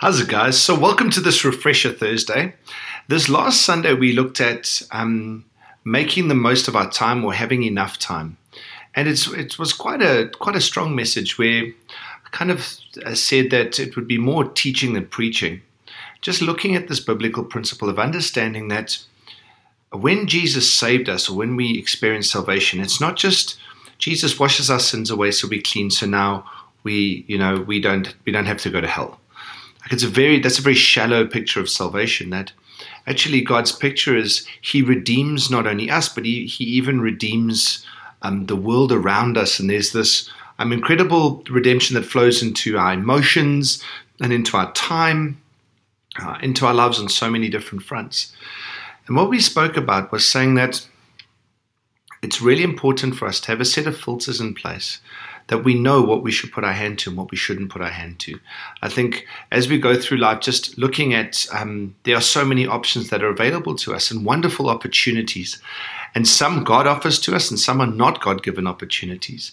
How's it, guys? So, welcome to this Refresher Thursday. This last Sunday, we looked at um, making the most of our time or having enough time, and it's it was quite a quite a strong message where I kind of uh, said that it would be more teaching than preaching. Just looking at this biblical principle of understanding that when Jesus saved us or when we experience salvation, it's not just Jesus washes our sins away so we're clean, so now we you know we don't we don't have to go to hell like it's a very that's a very shallow picture of salvation. That actually God's picture is He redeems not only us, but He He even redeems um, the world around us. And there's this um, incredible redemption that flows into our emotions and into our time, uh, into our lives on so many different fronts. And what we spoke about was saying that it's really important for us to have a set of filters in place that we know what we should put our hand to and what we shouldn't put our hand to. I think as we go through life, just looking at um, there are so many options that are available to us and wonderful opportunities. And some God offers to us, and some are not God given opportunities.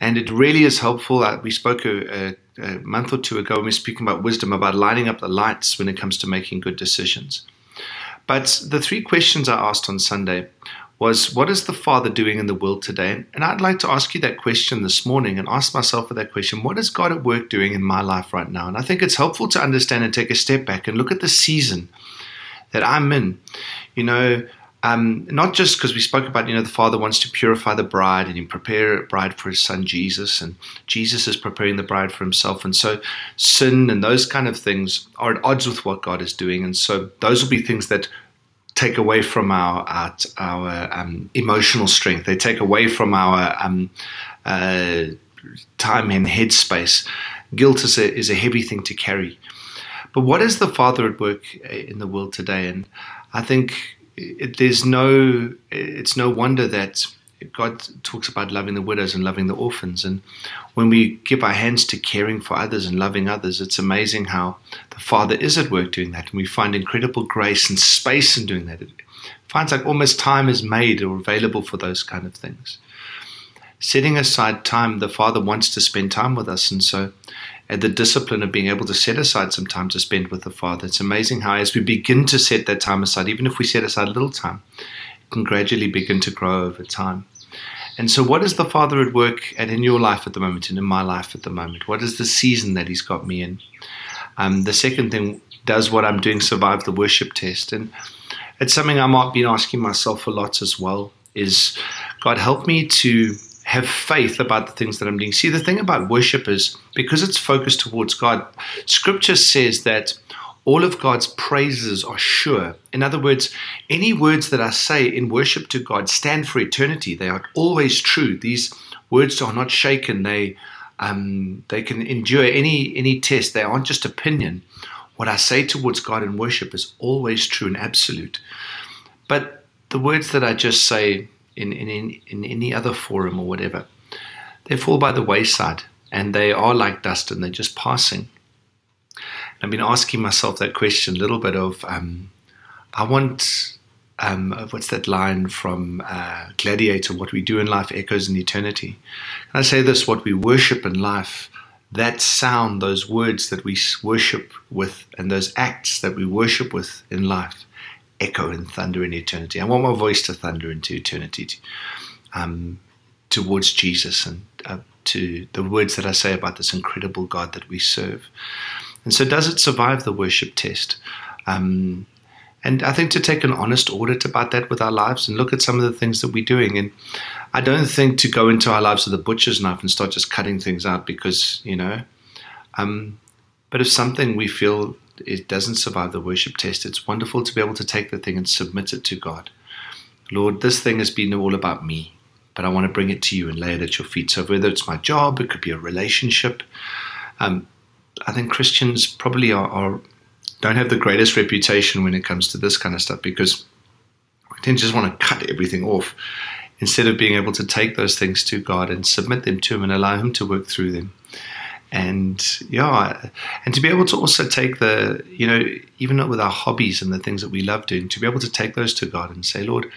And it really is helpful. Uh, we spoke a, a, a month or two ago when we were speaking about wisdom, about lining up the lights when it comes to making good decisions. But the three questions I asked on Sunday was what is the Father doing in the world today? And I'd like to ask you that question this morning and ask myself that question what is God at work doing in my life right now? And I think it's helpful to understand and take a step back and look at the season that I'm in. You know, um, not just because we spoke about, you know, the Father wants to purify the bride and prepare a bride for his son Jesus, and Jesus is preparing the bride for himself. And so sin and those kind of things are at odds with what God is doing. And so those will be things that take away from our our, our um, emotional strength. They take away from our um, uh, time and headspace. Guilt is a, is a heavy thing to carry. But what is the Father at work in the world today? And I think it, there's no it's no wonder that God talks about loving the widows and loving the orphans. And when we give our hands to caring for others and loving others, it's amazing how the Father is at work doing that. And we find incredible grace and space in doing that. It finds like almost time is made or available for those kind of things. Setting aside time, the Father wants to spend time with us. And so, and the discipline of being able to set aside some time to spend with the Father, it's amazing how as we begin to set that time aside, even if we set aside a little time, can gradually begin to grow over time. And so, what is the Father at work at in your life at the moment and in my life at the moment? What is the season that He's got me in? Um, the second thing, does what I'm doing survive the worship test? And it's something I might be asking myself a lot as well. Is God help me to have faith about the things that I'm doing? See, the thing about worship is because it's focused towards God. Scripture says that all of God's praises are sure. In other words, any words that I say in worship to God stand for eternity. They are always true. These words are not shaken. They um, they can endure any any test. They aren't just opinion. What I say towards God in worship is always true and absolute. But the words that I just say in in, in, in any other forum or whatever, they fall by the wayside and they are like dust and they're just passing. I've been asking myself that question a little bit of, um, I want, um, what's that line from uh, Gladiator? What we do in life echoes in eternity. And I say this what we worship in life, that sound, those words that we worship with, and those acts that we worship with in life echo and thunder in eternity. I want my voice to thunder into eternity um, towards Jesus and uh, to the words that I say about this incredible God that we serve. And so, does it survive the worship test? Um, and I think to take an honest audit about that with our lives and look at some of the things that we're doing. And I don't think to go into our lives with a butcher's knife and start just cutting things out because, you know, um, but if something we feel it doesn't survive the worship test, it's wonderful to be able to take the thing and submit it to God. Lord, this thing has been all about me, but I want to bring it to you and lay it at your feet. So whether it's my job, it could be a relationship, um, I think Christians probably are, are, don't have the greatest reputation when it comes to this kind of stuff because we tend to just want to cut everything off instead of being able to take those things to God and submit them to Him and allow Him to work through them. And yeah, and to be able to also take the, you know, even not with our hobbies and the things that we love doing, to be able to take those to God and say, Lord,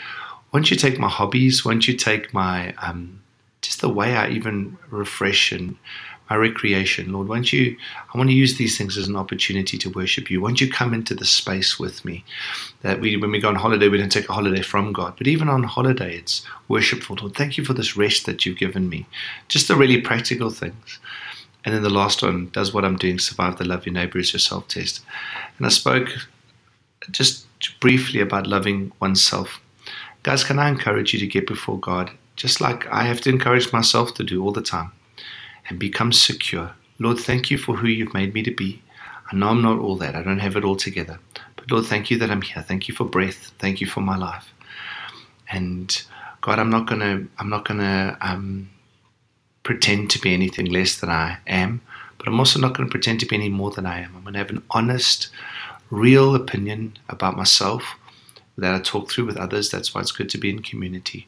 won't you take my hobbies? Won't you take my, um, just the way I even refresh and my recreation. Lord, won't you, I want to use these things as an opportunity to worship you. Won't you come into the space with me? That we, when we go on holiday, we don't take a holiday from God, but even on holiday, it's worshipful. Lord, thank you for this rest that you've given me. Just the really practical things. And then the last one, does what I'm doing survive the love your neighbor is yourself test. And I spoke just briefly about loving oneself. Guys, can I encourage you to get before God, just like I have to encourage myself to do all the time, and become secure? Lord, thank you for who you've made me to be. I know I'm not all that, I don't have it all together. But Lord, thank you that I'm here. Thank you for breath. Thank you for my life. And God, I'm not gonna, I'm not gonna um, pretend to be anything less than I am, but I'm also not to pretend to be any more than I am. I'm to have an honest, real opinion about myself that I talk through with others. That's why it's good to be in community.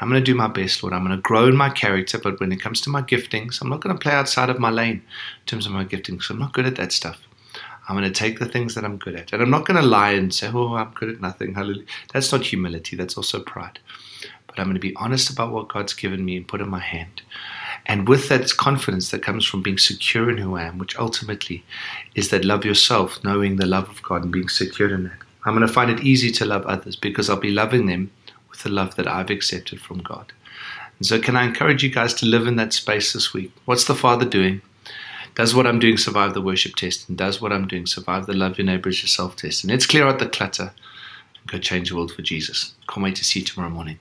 I'm going to do my best, Lord. I'm going to grow in my character, but when it comes to my giftings, I'm not going to play outside of my lane in terms of my giftings. I'm not good at that stuff. I'm going to take the things that I'm good at. And I'm not going to lie and say, oh, I'm good at nothing. Hallelujah. That's not humility, that's also pride. But I'm going to be honest about what God's given me and put in my hand. And with that confidence that comes from being secure in who I am, which ultimately is that love yourself, knowing the love of God and being secure in that. I'm going to find it easy to love others because I'll be loving them with the love that I've accepted from God. And so, can I encourage you guys to live in that space this week? What's the Father doing? Does what I'm doing survive the worship test? And does what I'm doing survive the love your neighbor as yourself test? And let's clear out the clutter and go change the world for Jesus. Can't wait to see you tomorrow morning.